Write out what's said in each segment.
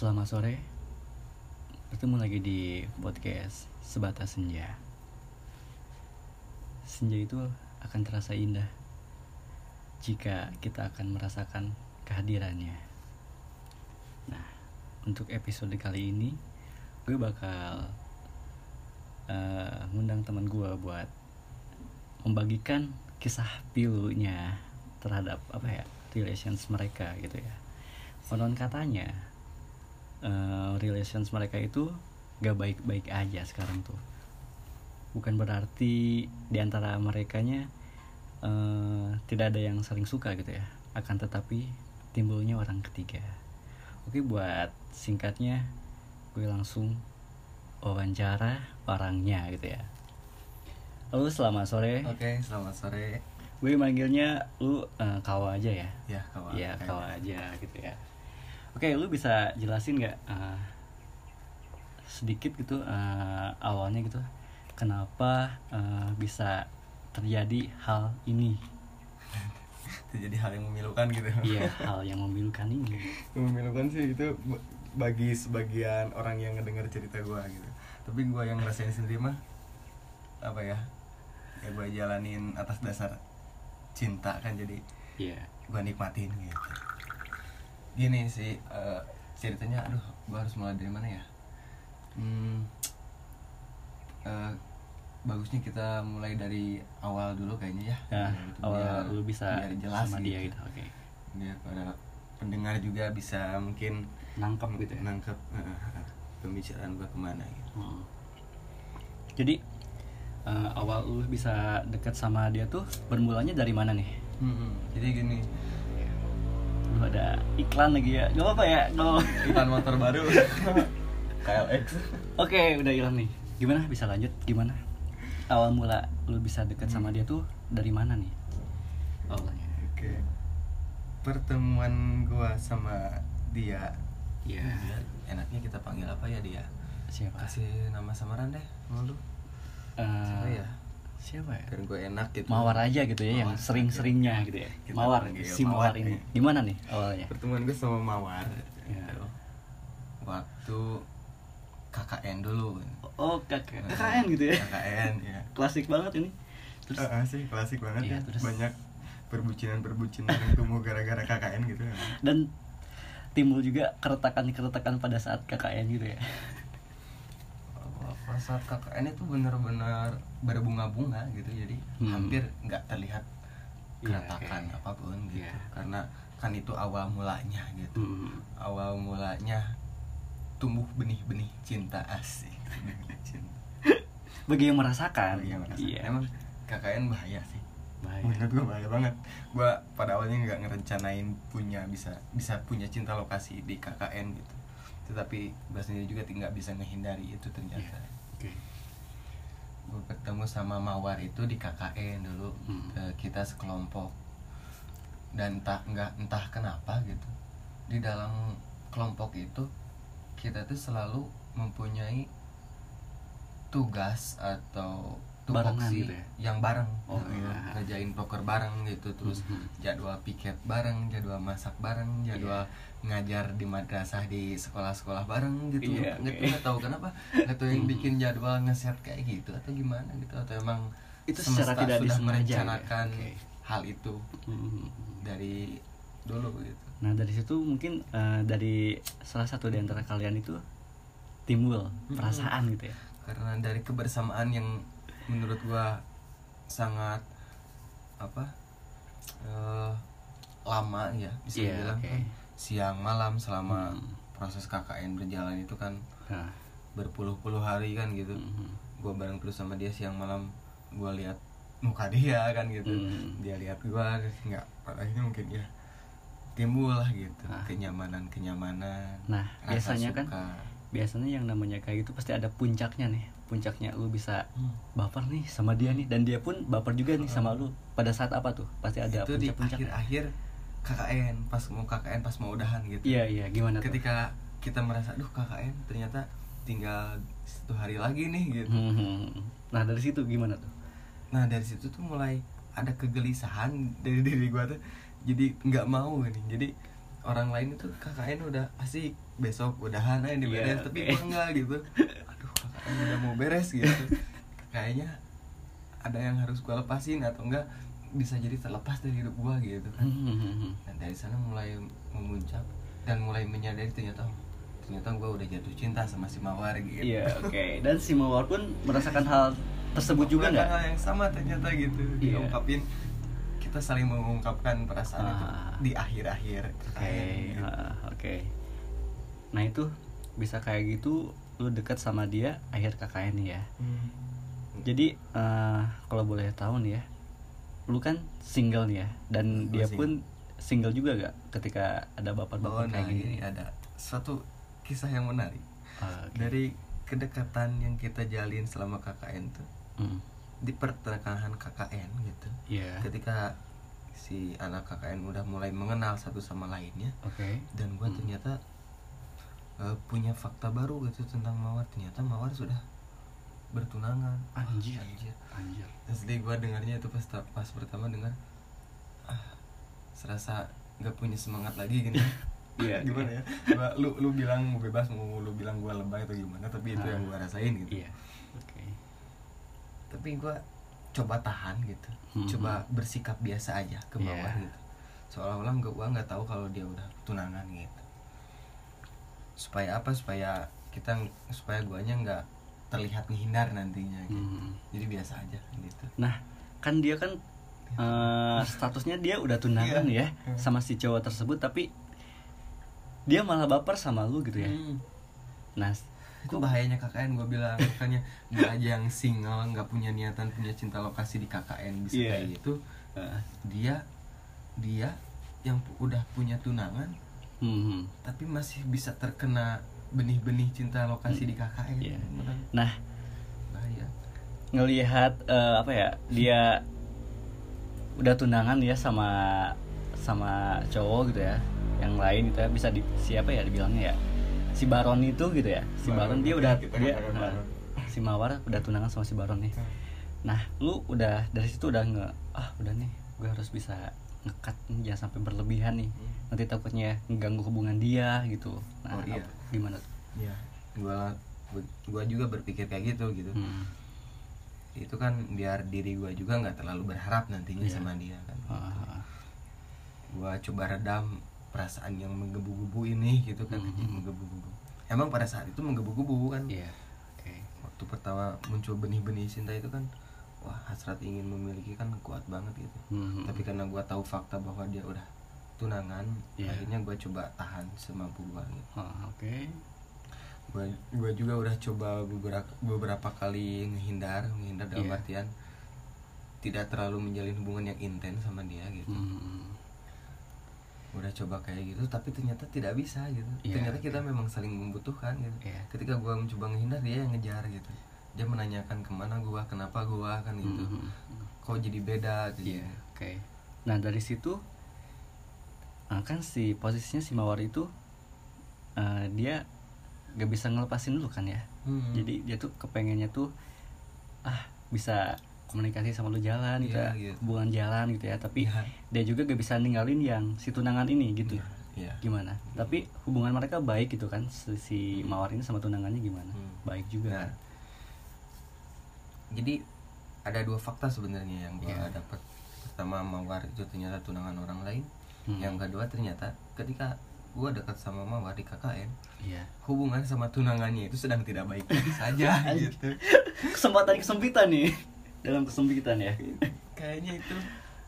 Selamat sore. Bertemu lagi di podcast Sebatas Senja. Senja itu akan terasa indah Jika kita akan merasakan kehadirannya. Nah, untuk episode kali ini Gue bakal uh, Ngundang teman gue buat Membagikan kisah pilunya Terhadap apa ya Relations mereka gitu ya. Konon katanya uh, relations mereka itu gak baik-baik aja sekarang tuh. Bukan berarti di antara merekanya uh, tidak ada yang saling suka gitu ya. Akan tetapi timbulnya orang ketiga. Oke buat singkatnya gue langsung wawancara orangnya gitu ya. Halo selamat sore. Oke, selamat sore. gue manggilnya lu uh, kawa aja ya? Ya, kawan. Iya kawa aja gitu ya Oke lu bisa jelasin nggak uh, sedikit gitu uh, awalnya gitu kenapa uh, bisa terjadi hal ini Itu jadi hal yang memilukan gitu. Iya hal yang memilukan ini memilukan sih itu bagi sebagian orang yang ngedenger cerita gua gitu. Tapi gua yang ngerasain sendiri mah apa ya? Ya gua jalanin atas dasar cinta kan jadi Iya gua nikmatin gitu. Gini sih eh, ceritanya aduh gua harus mulai dari mana ya? Hmm, eh, bagusnya kita mulai dari awal dulu kayaknya ya. Nah Gitu, awal biar- lu bisa biar jelas sama dia gitu Oke biar para pendengar juga bisa mungkin nangkep gitu ya nangkep eh, pembicaraan gua ke mana gitu Hmm. Jadi uh, awal lu bisa dekat sama dia tuh bermulanya dari mana nih? jadi gini Lu ada iklan lagi ya? Gak apa-apa ya? Kalau iklan motor baru KLX Oke, udah hilang nih. Gimana bisa lanjut? Gimana? Awal mula lu bisa deket sama dia tuh dari mana nih? Awalnya. oke pertemuan gua sama dia Iya. enaknya kita panggil apa ya dia Siapa? kasih nama samaran deh mau lu Eh, siapa ya Siapa ya? biar gue enak gitu Mawar aja gitu ya, yang Mawar, sering-seringnya gitu ya. Kita Mawar, panggil si Mawar, Mawar ini. iya. Gimana nih awalnya? pertemuan gue sama Mawar Ya. gitu. waktu KKN dulu Oh, kakak. KKN gitu ya. KKN ya Klasik banget ini. Terus ah, sih klasik banget Iya, ya terus- banyak perbucinan-perbucinan yang tumbuh gara-gara KKN gitu ya. dan timbul juga keretakan-keretakan pada saat KKN gitu ya. Pas saat KKN itu benar-benar berbunga-bunga gitu jadi Hmm. hampir nggak terlihat Iya, keretakan oke. apa pun gitu Iya. karena kan itu awal mulanya gitu Hmm. awal mulanya tumbuh benih-benih cinta asik cinta Bagi yang merasakan. Bagi yang merasa. Iya. emang KKN bahaya sih Bahaya. menurut gue bahaya banget gue pada awalnya nggak ngerencanain punya bisa bisa punya cinta lokasi di KKN gitu tetapi gue sendiri juga nggak bisa menghindari itu ternyata Iya. Gue ketemu sama Mawar itu di KKN dulu. Hmm. Eh, kita sekelompok. Dan entah nggak entah kenapa gitu. Di dalam kelompok itu kita tuh selalu mempunyai tugas atau Barengan gitu ya? yang bareng Oh, iya. ngerjain poker bareng gitu terus Mhm. jadwal piket bareng jadwal masak bareng jadwal ngajar di madrasah di sekolah-sekolah bareng gitu Iya, nggak nggak tahu kenapa nggak tahu yang Mhm. bikin jadwal ngeset kayak gitu atau gimana gitu atau emang Itu secara tidak sudah ya? merencanakan Oke. hal itu Hmm. dari dulu gitu Nah dari situ mungkin eh, dari salah satu di antara kalian itu timbul perasaan gitu ya. karena dari kebersamaan yang menurut gua sangat apa eh, lama ya bisa Iya, dibilang oke. kan siang malam selama Hmm. proses KKN berjalan itu kan Nah, berpuluh-puluh hari kan gitu mhm. gua bareng terus sama dia siang malam gua lihat muka dia kan gitu Hmm. dia lihat gua nggak pada akhirnya mungkin ya timbul lah gitu Ah. kenyamanan kenyamanan Nah, biasanya kan suka. biasanya yang namanya kayak gitu pasti ada puncaknya nih. Puncaknya lu bisa Hmm. baper nih sama dia nih dan dia pun baper juga nih sama lu. Pada saat apa tuh? Pasti ada itu di puncak-puncak. akhir-akhir KKN pas mau KKN pas mau udahan gitu Iya, iya, gimana tuh? ketika kita merasa duh KKN ternyata tinggal satu hari lagi nih gitu Hmm. Nah, dari situ gimana tuh? nah dari situ tuh mulai ada kegelisahan dari diri gua tuh jadi nggak mau nih jadi orang lain itu KKN udah asik besok udahan aja diberes Iya, tapi oke. gua enggak gitu udah mau beres gitu kayaknya ada yang harus gua lepasin atau enggak bisa jadi terlepas dari hidup gua gitu kan Hmm. dan dari sana mulai memuncak dan mulai menyadari ternyata ternyata gua udah jatuh cinta sama si mawar gitu Iya, oke. Dan si Mawar pun merasakan hal tersebut juga nggak? hal yang sama ternyata gitu Iya. diungkapin kita saling mengungkapkan perasaan itu Ah. di akhir-akhir Oke, KKN gitu. ah, oke. Nah itu bisa kayak gitu, lu dekat sama dia akhir KKN ya. Hmm. Jadi eh, kalau boleh tahu nih ya, lu kan single nih ya, dan dia pun single juga gak ketika ada Oh, bapak-bapak nah kayak gini? ini ada suatu kisah yang menarik Ah, oke. dari kedekatan yang kita jalin selama KKN tuh Hmm, di pertengahan KKN gitu Iya. ketika si anak KKN udah mulai mengenal satu sama lainnya Oke. dan gua Hmm. ternyata eh, punya fakta baru gitu tentang mawar ternyata mawar sudah bertunangan Anjir. anjir Anjir. terus di gua dengarnya itu pas pas pertama dengar ah serasa nggak punya semangat lagi gini Iya, gimana iya. ya gua, lu lu bilang bebas mau lu bilang gua lebay atau gimana tapi itu Ah. yang gua rasain gitu Iya. Oke. tapi gua coba tahan gitu Hmm. coba bersikap biasa aja ke Iya. mawar gitu seolah-olah gua nggak tahu kalau dia udah tunangan gitu supaya apa supaya kita supaya guanya nggak terlihat menghindar nantinya gitu Hmm. jadi biasa aja gitu Nah, kan dia kan eh, statusnya dia udah tunangan Iya. ya sama si cowok tersebut tapi dia malah baper sama lu gitu ya. Hmm. Nah, itu bahayanya KKN gue bilang makanya gue aja yang single nggak punya niatan punya cinta lokasi di KKN bisa Iya. kayak gitu eh, dia dia yang udah punya tunangan hmm, tapi masih bisa terkena benih-benih cinta lokasi di KKN Iya. Beneran Nah, bahaya. Ngelihat eh, apa ya dia udah tunangan ya sama sama cowok gitu ya yang lain gitu ya bisa di siapa ya dibilangnya ya si Baron itu gitu ya si Baron, Baron, dia udah kita dia nah, Baron. si Mawar udah tunangan sama si Baron nih. Nah lu udah dari situ udah nge ah udah nih gue harus bisa ngekat jangan sampai berlebihan nih. Hmm. nanti takutnya mengganggu hubungan dia gitu. Nah Oh, iya. apa- gimana? Iya. gua gua juga berpikir kayak gitu gitu. Hmm. itu kan biar diri gua juga nggak terlalu berharap nantinya Iya. sama dia kan. Ah, gua coba redam perasaan yang menggebu-gebu ini gitu kan. Anjing, menggebu-gebu. Emang pada saat itu menggebu-gebu kan? Iya oke. Waktu pertama muncul benih-benih cinta itu kan wah hasrat ingin memiliki kan kuat banget gitu Hmm. tapi karena gua tahu fakta bahwa dia udah tunangan Iya. akhirnya gua coba tahan semampu gua gitu Ah, oke gua gua juga udah coba beberapa beberapa kali menghindar menghindar dalam Iya. artian tidak terlalu menjalin hubungan yang intens sama dia gitu Hmm. udah coba kayak gitu tapi ternyata tidak bisa gitu Iya, ternyata kita oke. memang saling membutuhkan gitu Iya. ketika gua mencoba menghindar dia yang ngejar gitu dia menanyakan ke mana gua kenapa gua kan gitu Mhm. kok jadi beda gitu Iya, oke. Nah dari situ eh, kan si posisinya si Mawar itu eh, dia gak bisa ngelepasin dulu kan ya. Hmm. Jadi dia tuh kepengennya tuh ah bisa komunikasi sama lu jalan gitu Iya, ya, gitu. hubungan jalan gitu ya. Tapi Iya. dia juga gak bisa ninggalin yang si tunangan ini gitu. Iya, iya. Gimana? Tapi hubungan mereka baik gitu kan si, si Mawar ini sama tunangannya gimana? Hmm. Baik juga. Nah, kan? Jadi ada dua fakta sebenarnya yang Iya. dapat pertama mawar itu ternyata tunangan orang lain Hmm. yang kedua ternyata ketika gua dekat sama mawar di KKN Iya. hubungan sama tunangannya itu sedang tidak baik saja gitu Kesempatan kesempitan nih dalam kesempitan ya. kayaknya itu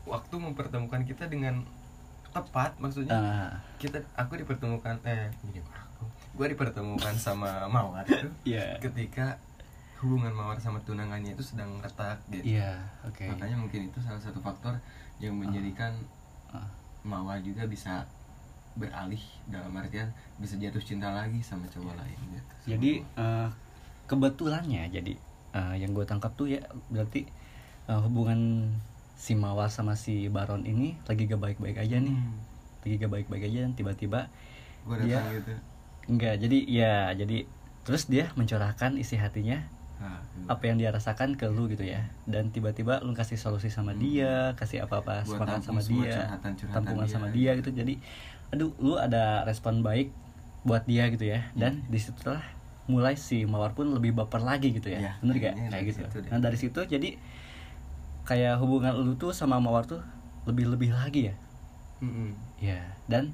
waktu mempertemukan kita dengan tepat maksudnya Ah, kita aku dipertemukan eh gini aku gua dipertemukan sama mawar itu Iya. ketika hubungan mawar sama tunangannya itu sedang retak gitu Iya, oke. makanya mungkin itu salah satu faktor yang menjadikan Ah. mawar juga bisa beralih dalam artian bisa jatuh cinta lagi sama cowok lain gitu Jadi eh, kebetulannya jadi eh, yang gue tangkap tuh ya berarti eh, hubungan si Mawar sama si Baron ini lagi gak baik-baik aja nih. Hmm. Lagi gak baik-baik aja dan tiba-tiba gua Dia- datang gitu enggak. Jadi ya jadi terus dia mencurahkan isi hatinya. Apa yang dia rasakan ke lu gitu ya. Dan tiba-tiba lu kasih solusi sama Hmm. dia kasih apa-apa semangat sama dia curhatan-curhatan tampungan dia, sama dia gitu. Jadi aduh lu ada respon baik buat dia gitu ya. Dan di situlah mulai si mawar pun lebih baper lagi gitu ya. Iya, bener gak kayak gitu. situ nah dari situ jadi kayak hubungan lu tuh sama mawar tuh lebih lebih lagi ya. Mm-mm. ya dan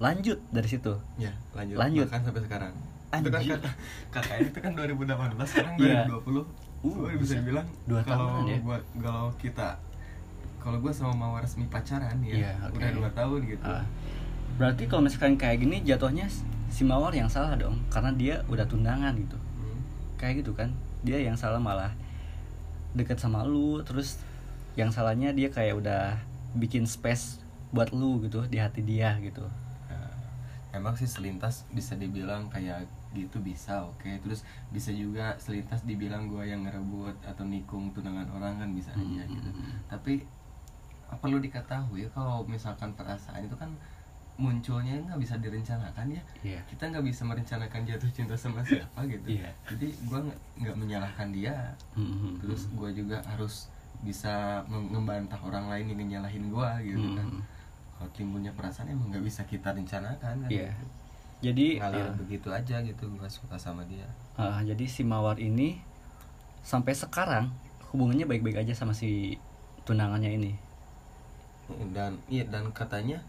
lanjut dari situ. Ya lanjut. Lanjut. bahkan sampai sekarang itu kan kata kakaknya itu kan 2018 sekarang Iya. 2020 Uh, Gua bisa Dua kalau ya? gua kalau kita kalau gua sama Mawar resmi pacaran ya Iya, oke. udah dua tahun gitu Ah, berarti kalau misalkan kayak gini jatuhnya si mawar yang salah dong karena dia udah tunangan gitu Hmm. kayak gitu kan dia yang salah malah deket sama lu terus yang salahnya dia kayak udah bikin space buat lu gitu di hati dia gitu emang sih selintas bisa dibilang kayak gitu bisa oke terus bisa juga selintas dibilang gua yang ngerebut atau nikung tunangan orang kan bisa aja Hmm. gitu tapi apa perlu diketahui kalau misalkan perasaan itu kan munculnya nggak bisa direncanakan ya iya kita nggak bisa merencanakan jatuh cinta sama siapa gitu Iya. jadi gua nggak menyalahkan dia Mhm. terus gua juga harus bisa meng- membantah orang lain yang nyalahin gua gitu kan Mhm. Kalau timbulnya perasaan emang nggak bisa kita rencanakan kan? Iya. gitu. jadi ngalir eh, begitu aja gitu gua suka sama dia. eh, jadi si mawar ini sampai sekarang hubungannya baik-baik aja sama si tunangannya ini. Dan iya dan katanya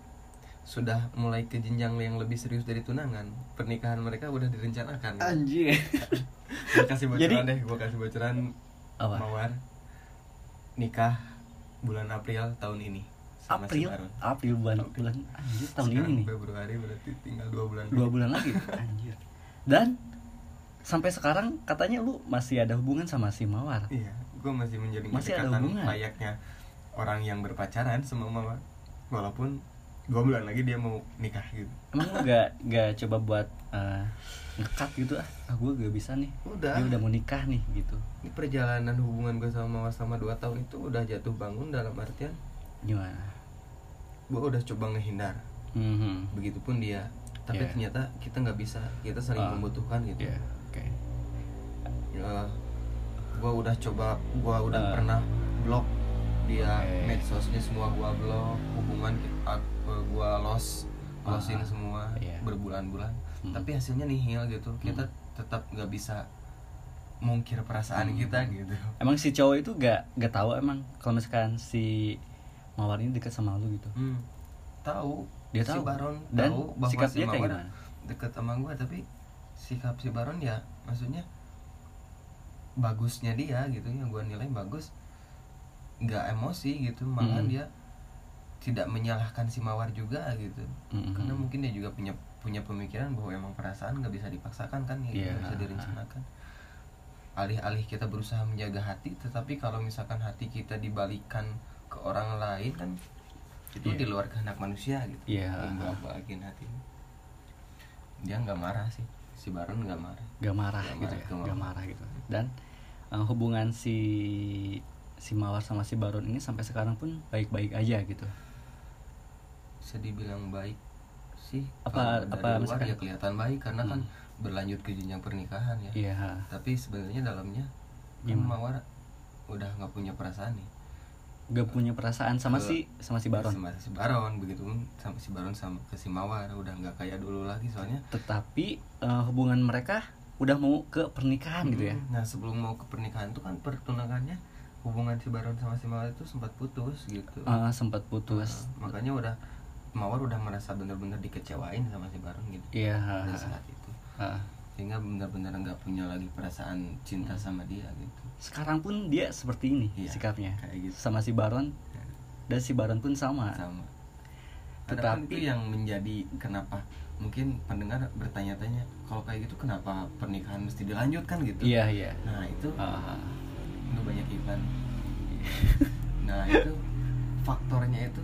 sudah mulai ke jenjang yang lebih serius dari tunangan. Pernikahan mereka udah direncanakan. Anjir. Gua kasih bocoran Jadi- deh gua kasih bocoran apa? Mawar nikah bulan April tahun ini sama si April. April bulan bulan anjir tahun Sekarang ini nih. Februari berarti tinggal dua bulan dua bulan lagi. Anjir. Dan sampai sekarang katanya lu masih ada hubungan sama si mawar. Iya gue masih menjalin Masih ada hubungan? layaknya orang yang berpacaran sama mawar. Walaupun dua bulan lagi dia mau nikah gitu. Emang lu gak gak coba buat eh, ngekat gitu ah ah gue gak bisa nih. Udah. Dia udah mau nikah nih gitu. Ini perjalanan hubungan gue sama mawar selama dua tahun itu udah jatuh bangun dalam artian gimana gue udah coba ngehindar Mhm. begitupun dia tapi Iya. ternyata kita nggak bisa kita saling Ah. membutuhkan gitu ya oke gue udah coba gue udah Ah. pernah blok dia Oke. medsosnya semua gue blok hubungan gue los losin Ah. semua Iya. berbulan-bulan Hmm. tapi hasilnya nihil gitu kita tetap nggak bisa mungkir perasaan Hmm. kita gitu emang si cowok itu gak gak tahu emang kalau misalkan si mawar ini dekat sama lu gitu Hmm. tahu dia si tahu Baron dan tahu bahwa sikap si dia kayak Mawar gimana deket sama gue tapi sikap si Baron ya maksudnya bagusnya dia gitu yang gue nilai bagus nggak emosi gitu malah Mm. dia tidak menyalahkan si Mawar juga gitu Mhm. karena mungkin dia juga punya punya pemikiran bahwa emang perasaan nggak bisa dipaksakan kan ya Iya. nggak bisa direncanakan alih-alih kita berusaha menjaga hati tetapi kalau misalkan hati kita dibalikan ke orang lain kan itu Iya. di luar kehendak manusia gitu. Iya. membahagiakan hati dia nggak marah sih. Si Baron nggak marah. Gak marah Gak gitu marah, ya gak gak marah. gitu. Dan eh, hubungan si si mawar sama si baron ini sampai sekarang pun baik-baik aja gitu. Bisa dibilang baik sih. Apa- Kalau apa dari luar misalkan- ya kelihatan baik karena kan Hmm. berlanjut ke jenjang pernikahan ya. Iya. Tapi sebenarnya dalamnya kan Gimana? Mawar udah nggak punya perasaan nih gak punya perasaan sama Ke- si sama si baron. Sama si Baron begitu pun sama si Baron sama ke si Mawar udah nggak kayak dulu lagi soalnya. Tetapi eh, hubungan mereka udah mau ke pernikahan gitu ya. Hmm, nah sebelum mau ke pernikahan tuh kan pertunangannya hubungan si Baron sama si Mawar itu sempat putus gitu. Eh, sempat putus. Nah, makanya udah Mawar udah merasa bener-bener dikecewain sama si Baron gitu. Iya ha, saat itu. Ha. Sehingga benar-benar nggak punya lagi perasaan cinta sama dia gitu. Sekarang pun dia seperti ini Iya, sikapnya. kayak gitu. sama si baron. Ya, dan si baron pun sama. Sama. Tetapi itu yang menjadi kenapa mungkin pendengar bertanya-tanya kalau kayak gitu kenapa pernikahan mesti dilanjutkan? gitu. Iya iya. Nah itu lu banyak iklan nah itu faktornya itu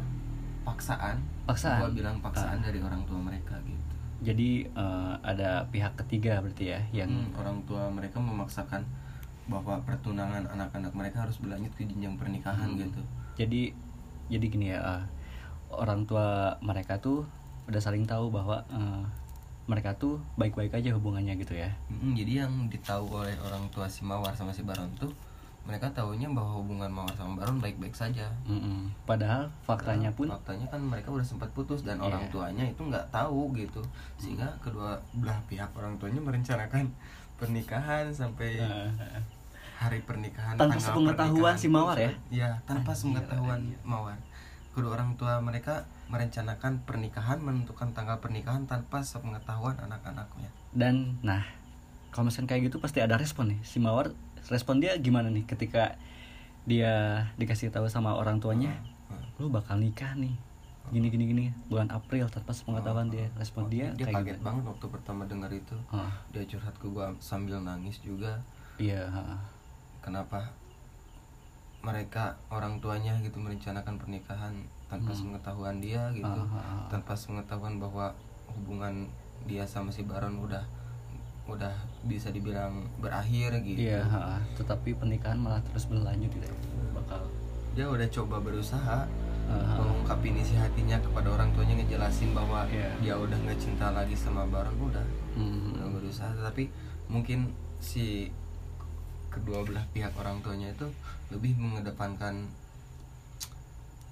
paksaan. Paksaan. gua bilang paksaan Ah. dari orang tua mereka gitu jadi eh, ada pihak ketiga berarti ya yang Hmm, orang tua mereka memaksakan bahwa pertunangan anak-anak mereka harus berlanjut ke jenjang pernikahan Hmm. gitu jadi jadi gini ya eh, orang tua mereka tuh udah saling tahu bahwa eh, mereka tuh baik-baik aja hubungannya gitu ya Mm, jadi yang ditahu oleh orang tua si Mawar sama si Baron tuh mereka tahunya bahwa hubungan mawar sama baron baik-baik saja Mm-mm. padahal faktanya pun faktanya kan mereka udah sempat putus dan Iya. orang tuanya itu nggak tahu gitu sehingga kedua belah pihak orang tuanya merencanakan pernikahan sampai eh, hari pernikahan Tanpa sepengetahuan si Mawar ya? Iya, tanpa sepengetahuan. Mawar kedua orang tua mereka merencanakan pernikahan menentukan tanggal pernikahan tanpa sepengetahuan anak-anaknya dan nah kalau misalkan kayak gitu pasti ada respon nih si mawar respon dia gimana nih ketika dia dikasih tahu sama orang tuanya Hmm. lu bakal nikah nih gini gini gini bulan April tanpa sepengetahuan dia respon dia dia kayak kaget gimana? banget waktu pertama dengar itu Oh, dia curhat ke gua sambil nangis juga iya ha. kenapa mereka orang tuanya gitu merencanakan pernikahan tanpa Hmm. sepengetahuan dia gitu Ah, ah, ah. tanpa sepengetahuan bahwa hubungan dia sama si Baron udah udah bisa dibilang berakhir gitu iya ha. tetapi pernikahan malah terus berlanjut gitu ya. bakal dia udah coba berusaha Ah, ah. mengungkapin isi hatinya kepada orang tuanya ngejelasin bahwa Iya. dia udah nggak cinta lagi sama Baron udah Hmm. udah berusaha tapi mungkin si kedua belah pihak orang tuanya itu lebih mengedepankan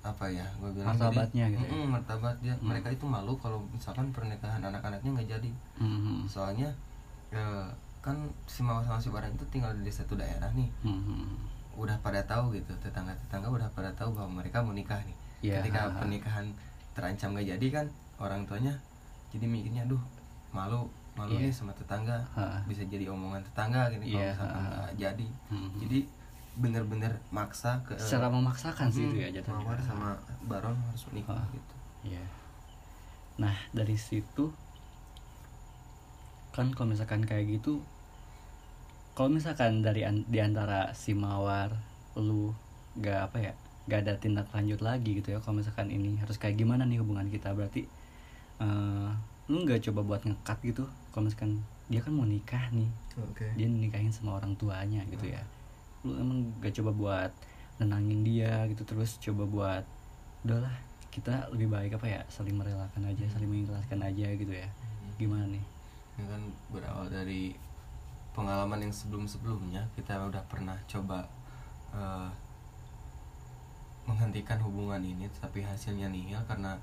apa ya gue bilang Martabatnya gitu ya? Martabat dia Hmm. mereka itu malu kalau misalkan pernikahan anak-anaknya nggak jadi Hmm. soalnya eh, kan si Mawar sama si Baran itu tinggal di satu daerah nih Hmm. udah pada tahu gitu tetangga-tetangga udah pada tahu bahwa mereka mau nikah nih Iya, ketika ha, ha. pernikahan terancam gak jadi kan orang tuanya jadi mikirnya duh malu malu Iya. nih sama tetangga Ha. bisa jadi omongan tetangga gini kalau Iya, misalkan nggak jadi Hmm. jadi bener-bener maksa ke secara memaksakan sih Hmm, itu ya jatuhnya Mawar sama Baron harus menikah Ha. gitu Iya. Nah dari situ kan kalau misalkan kayak gitu, kalau misalkan dari an- di antara si mawar, lu gak apa ya, gak ada tindak lanjut lagi gitu ya. Kalau misalkan ini harus kayak gimana nih hubungan kita? Berarti, eh, lu nggak coba buat ngekat gitu. Kalau misalkan dia kan mau nikah nih, oke. dia nikahin sama orang tuanya gitu ya. Lu emang gak coba buat nenangin dia gitu terus coba buat udahlah kita lebih baik apa ya saling merelakan aja saling mengikhlaskan aja gitu ya. Gimana nih ini kan berawal dari pengalaman yang sebelum-sebelumnya kita udah pernah coba eh, menghentikan hubungan ini tapi hasilnya nihil karena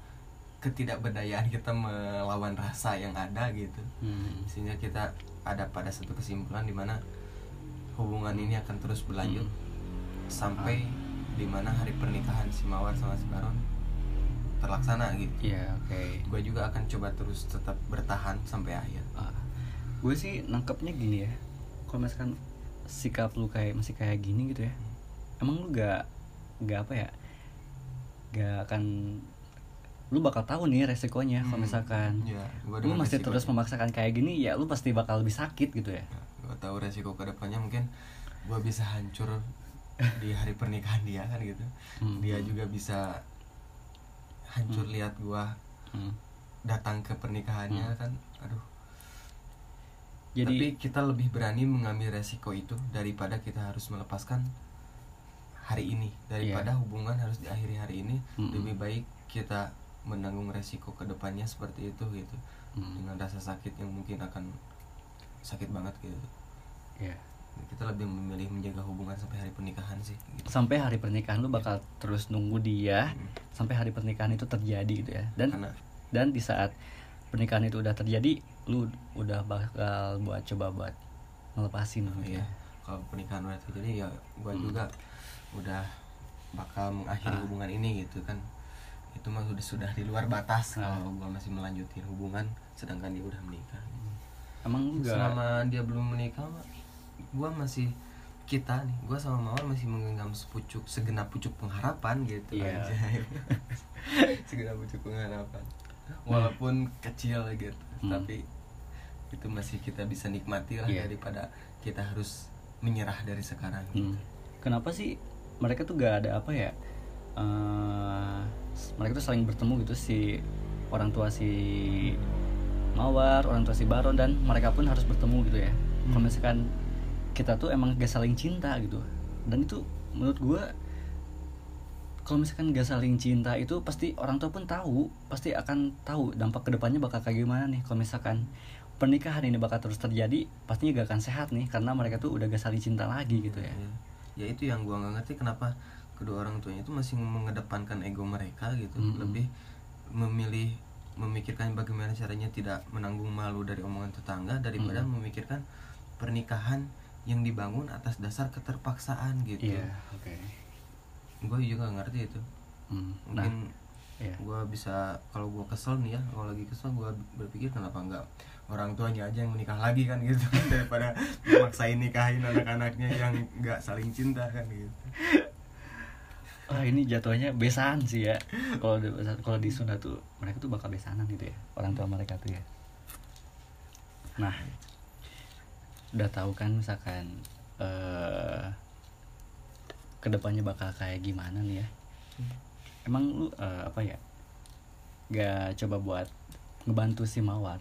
ketidakberdayaan kita melawan rasa yang ada gitu hmm. sehingga kita ada pada satu kesimpulan di mana hubungan ini akan terus berlanjut sampai di mana hari pernikahan si Mawar sama si Baron terlaksana gitu. Iya oke. Gue juga akan coba terus tetap bertahan sampai akhir. Ah, gue sih nangkepnya gini ya kalau misalkan sikap lu kayak masih kayak gini gitu ya emang lu gak gak apa ya gak akan lu bakal tahu nih resikonya kalau Hmm, misalkan ya, gua lu masih terus memaksakan kayak gini ya lu pasti bakal lebih sakit gitu ya. Gue tahu resiko ke depannya mungkin gue bisa hancur di hari pernikahan dia kan gitu. Hmm. dia juga bisa hancur lihat gue Hmm. datang ke pernikahannya Hmm. kan aduh jadi tapi kita lebih berani mengambil resiko itu daripada kita harus melepaskan hari ini daripada hubungan harus diakhiri hari ini Mm-mm. lebih baik kita menanggung resiko ke depannya seperti itu gitu Hmm. dengan rasa sakit yang mungkin akan sakit banget gitu ya kita lebih memilih menjaga hubungan sampai hari pernikahan sih gitu. sampai hari pernikahan lu bakal terus nunggu dia Hmm. sampai hari pernikahan itu terjadi gitu ya dan karena dan di saat pernikahan itu udah terjadi lu udah bakal buat coba buat ngelepasin gitu ya ya kalau pernikahan udah terjadi ya gua Hmm. juga udah bakal mengakhiri Ah. hubungan ini gitu kan itu mah sudah sudah di luar batas Ah. kalau gua masih melanjutin hubungan sedangkan dia udah menikah emang lu gak selama dia belum menikah mah gua masih kita nih gua sama Mawar masih menggenggam sepucuk segenap pucuk pengharapan gitu Iya. anjay. segenap pucuk pengharapan walaupun kecil gitu Hmm. tapi itu masih kita bisa nikmati lah Iya. daripada kita harus menyerah dari sekarang Hmm. gitu. kenapa sih mereka tuh gak ada apa ya eh, mereka tuh saling bertemu gitu si orang tua si mawar orang tua si baron dan mereka pun harus bertemu gitu ya kalau Hmm. misalkan kita tuh emang gak saling cinta gitu dan itu menurut gua kalau misalkan gak saling cinta itu pasti orang tua pun tahu pasti akan tahu dampak ke depannya bakal kayak gimana nih kalau misalkan pernikahan ini bakal terus terjadi pastinya gak akan sehat nih karena mereka tuh udah gak saling cinta lagi gitu ya Iya. ya itu yang gua nggak ngerti kenapa kedua orang tuanya itu masih mengedepankan ego mereka gitu Mm-mm. lebih memilih memikirkan bagaimana caranya tidak menanggung malu dari omongan tetangga daripada Mm-mm. memikirkan pernikahan yang dibangun atas dasar keterpaksaan gitu iya oke gue juga ngerti itu Hmm, nah mungkin iya gue bisa kalau gue kesel nih ya kalau lagi kesel gue berpikir kenapa nggak orang tuanya aja yang menikah lagi kan gitu daripada memaksain nikahin anak-anaknya yang nggak saling cinta kan gitu Oh, ini jatuhnya besan sih ya. Kalau di, kalau di Sunda tuh mereka tuh bakal besanan gitu ya. Orang tua mereka tuh ya. Nah, udah tahu kan misalkan eh ke depannya bakal kayak gimana nih ya. Emang lu eh, apa ya? Gak coba buat ngebantu si Mawar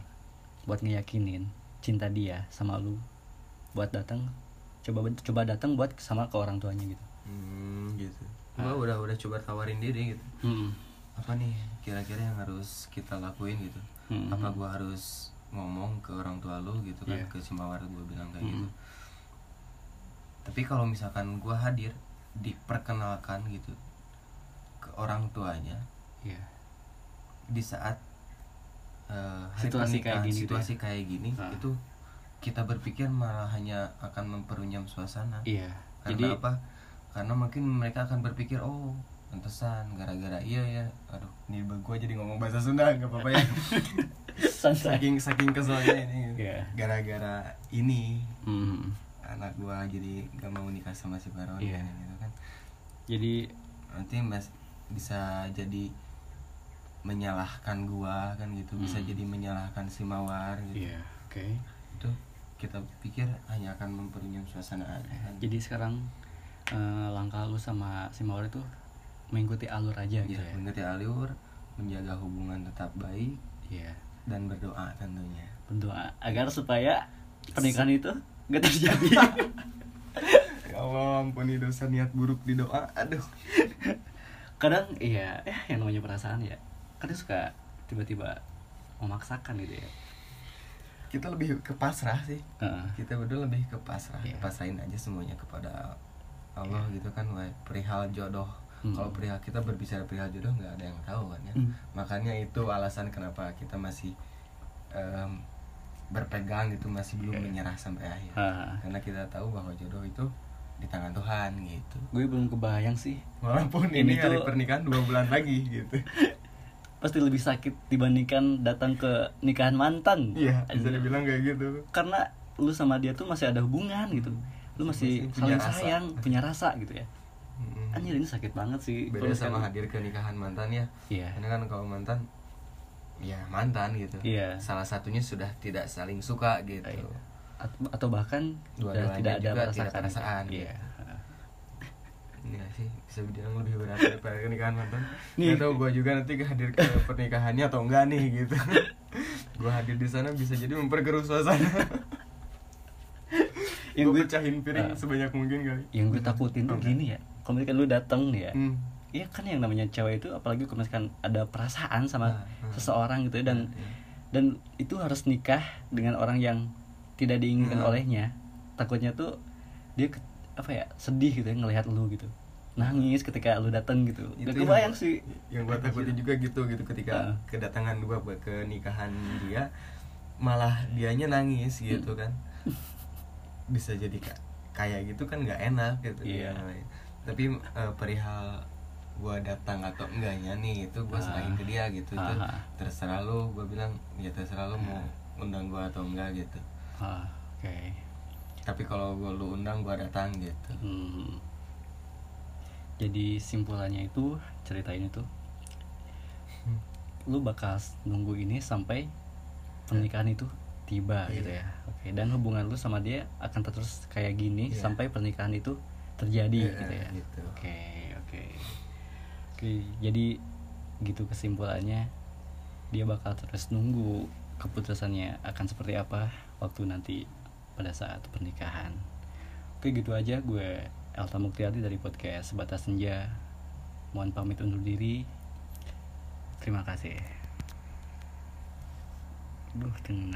buat ngeyakinin cinta dia sama lu buat datang coba coba datang buat sama ke orang tuanya gitu. hmm, gitu gue Ah. udah udah coba tawarin diri gitu Hmm. apa nih kira-kira yang harus kita lakuin gitu Hmm. apa gue harus ngomong ke orang tua lu gitu kan Iya. ke si mawar gue bilang kayak Mm-mm. gitu tapi kalau misalkan gue hadir diperkenalkan gitu ke orang tuanya Iya. di saat hari Situasi kayak gini situasi ya? kayak gini Ah. itu kita berpikir malah hanya akan memperunyam suasana Iya. karena Jadi apa karena mungkin mereka akan berpikir oh pantesan gara-gara iya ya aduh ini gue jadi ngomong bahasa Sunda nggak apa-apa ya saking saking keselnya ini Iya. gara-gara ini Hmm. anak gua jadi gak mau nikah sama si Baron Iya. gitu kan Jadi nanti mas bisa jadi menyalahkan gua kan gitu bisa Hmm. jadi menyalahkan si Mawar gitu iya, oke. itu kita pikir hanya akan memperunyam suasana aja kan. Jadi sekarang eh, langkah lu sama si Mawar itu mengikuti alur aja gitu ya ya. mengikuti alur menjaga hubungan tetap baik Iya. dan berdoa tentunya Berdoa agar supaya pernikahan itu gak terjadi. ya Allah ampuni dosa niat buruk di doa aduh Kadang iya, eh yang namanya perasaan ya. Kadang suka tiba-tiba memaksakan gitu ya. kita lebih ke pasrah sih Heeh. kita berdua lebih ke pasrah Iya. pasrahin aja semuanya kepada Allah gitu kan perihal jodoh Hmm. kalau perihal kita berbicara perihal jodoh nggak ada yang tahu kan ya. Hmm. makanya itu alasan kenapa kita masih em, berpegang gitu masih belum Iya. menyerah sampai akhir. Ah, karena kita tahu bahwa jodoh itu di tangan Tuhan gitu. Gue belum kebayang sih. Walaupun Ini ini, hari tuh- pernikahan dua bulan lagi gitu. Pasti lebih sakit dibandingkan datang ke nikahan mantan. iya bisa dibilang kayak gitu. Karena lu sama dia tuh masih ada hubungan gitu. Lu masih Masih punya saling rasa. sayang punya rasa gitu ya Mm-mm. anjir ini sakit banget sih. Beda sama misalkan- hadir ke nikahan mantan ya. Iya. Karena kan kalau mantan ya mantan gitu. Iya. salah satunya sudah tidak saling suka gitu. At- atau bahkan Dua-duanya udah tidak ada juga perasaan, tidak perasaan, iya. Iya sih bisa dibilang lebih berat daripada nikahan mantan. Nih. Tahu gue juga nanti hadir ke pernikahannya atau enggak nih gitu. Gue hadir di sana bisa jadi memperkeruh suasana. Yang gue pecahin piring Ah. sebanyak mungkin kali. Yang gue takutin tuh gini ya kalau misalkan lu dateng ya Hmm. Iya kan yang namanya cewek itu apalagi kalau misalkan ada perasaan sama ah. seseorang gitu ya dan Iya. dan itu harus nikah dengan orang yang tidak diinginkan Hmm. olehnya takutnya tuh dia ke- apa ya sedih gitu ya ngelihat lu gitu nangis ketika lu datang gitu Itu Gak yang- kebayang sih yang gue takutin juga gitu gitu ketika Ah. kedatangan gue ke nikahan dia malah dianya nangis Hmm. gitu kan bisa jadi ka- kayak gitu kan nggak enak gitu Iya. Ya. Tapi eh, perihal gue datang atau enggaknya nih itu gue Ah. serahin ke dia gitu itu Ah. terserah lu gue bilang ya terserah lu mau undang gue atau enggak gitu ah, oke tapi kalau gue lu undang gue datang gitu Hmm. Jadi simpulannya itu cerita ini tuh Hmm. lu bakal nunggu ini sampai pernikahan itu tiba Iya. gitu ya. Oke, dan hubungan lu sama dia akan terus kayak gini Iya. sampai pernikahan itu terjadi Iya, gitu ya. gitu. Oke, oke. Oke, jadi gitu kesimpulannya dia bakal terus nunggu keputusannya akan seperti apa waktu nanti pada saat pernikahan. Oke gitu aja gue Elta Muktiarti dari podcast Sebatas Senja. Mohon pamit undur diri. Terima kasih. Duh, tenang.